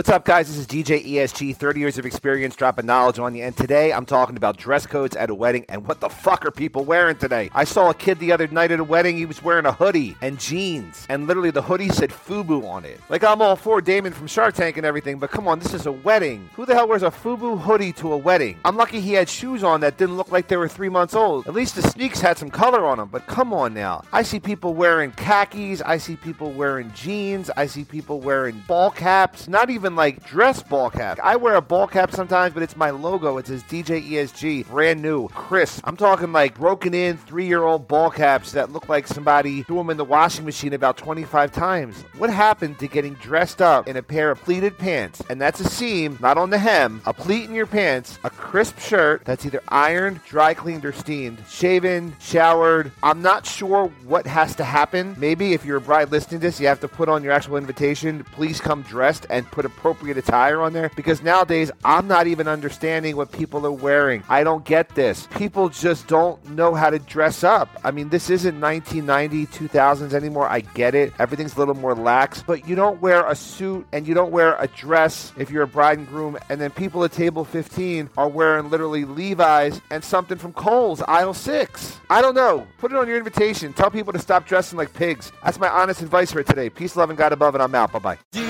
What's up, guys? This is DJ ESG, 30 years of experience dropping knowledge on you. And today I'm talking about dress codes at a wedding and what the fuck are people wearing today? I saw a kid the other night at a wedding. He was wearing a hoodie and jeans, and literally the hoodie said FUBU on it. Like, I'm all for Daymond from Shark Tank and everything, but come on, this is a wedding. Who the hell wears a FUBU hoodie to a wedding? I'm lucky he had shoes on that didn't look like they were three months old. At least the sneaks had some color on them, but come on now. I see people wearing khakis, I see people wearing jeans, I see people wearing ball caps, not even even like dress ball cap. I wear a ball cap sometimes, but it's my logo. It says DJ ESG, brand new, crisp. I'm talking like broken in three year old ball caps that look like somebody threw them in the washing machine about 25 times. What happened to getting dressed up in a pair of pleated pants? And that's a seam, not on the hem, a pleat in your pants, a crisp shirt that's either ironed, dry cleaned, or steamed, shaven, showered. I'm not sure what has to happen. Maybe if you're a bride listening to this, you have to put on your actual invitation. Please come dressed and put a appropriate attire on there because nowadays I'm not even understanding what people are wearing. I don't get this. People just don't know how to dress up. I mean, this isn't 1990, 2000s anymore. I get it. Everything's a little more lax, but you don't wear a suit and you don't wear a dress if you're a bride and groom. And then people at table 15 are wearing literally Levi's and something from Kohl's, aisle six. I don't know. Put it on your invitation. Tell people to stop dressing like pigs. That's my honest advice for today. Peace, love, and God above, and I'm out. Bye bye.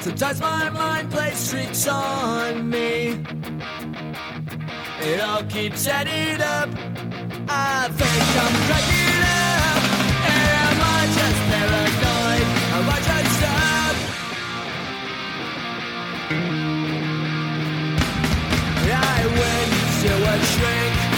Sometimes my mind plays tricks on me. It all keeps adding up. I think I'm cracking up. Am I just paranoid? Am I just up? I went to a shrink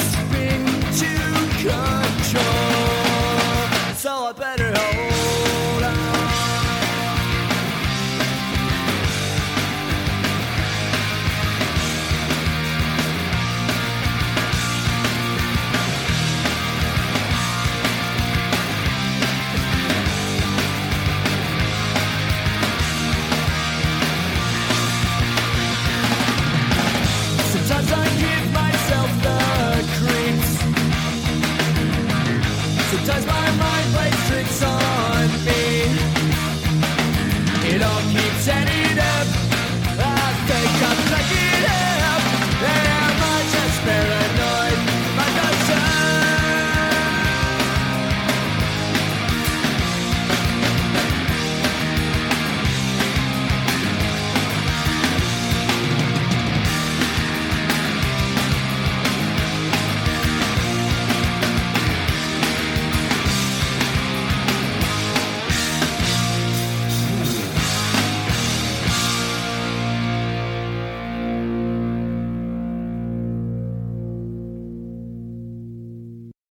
Sometimes my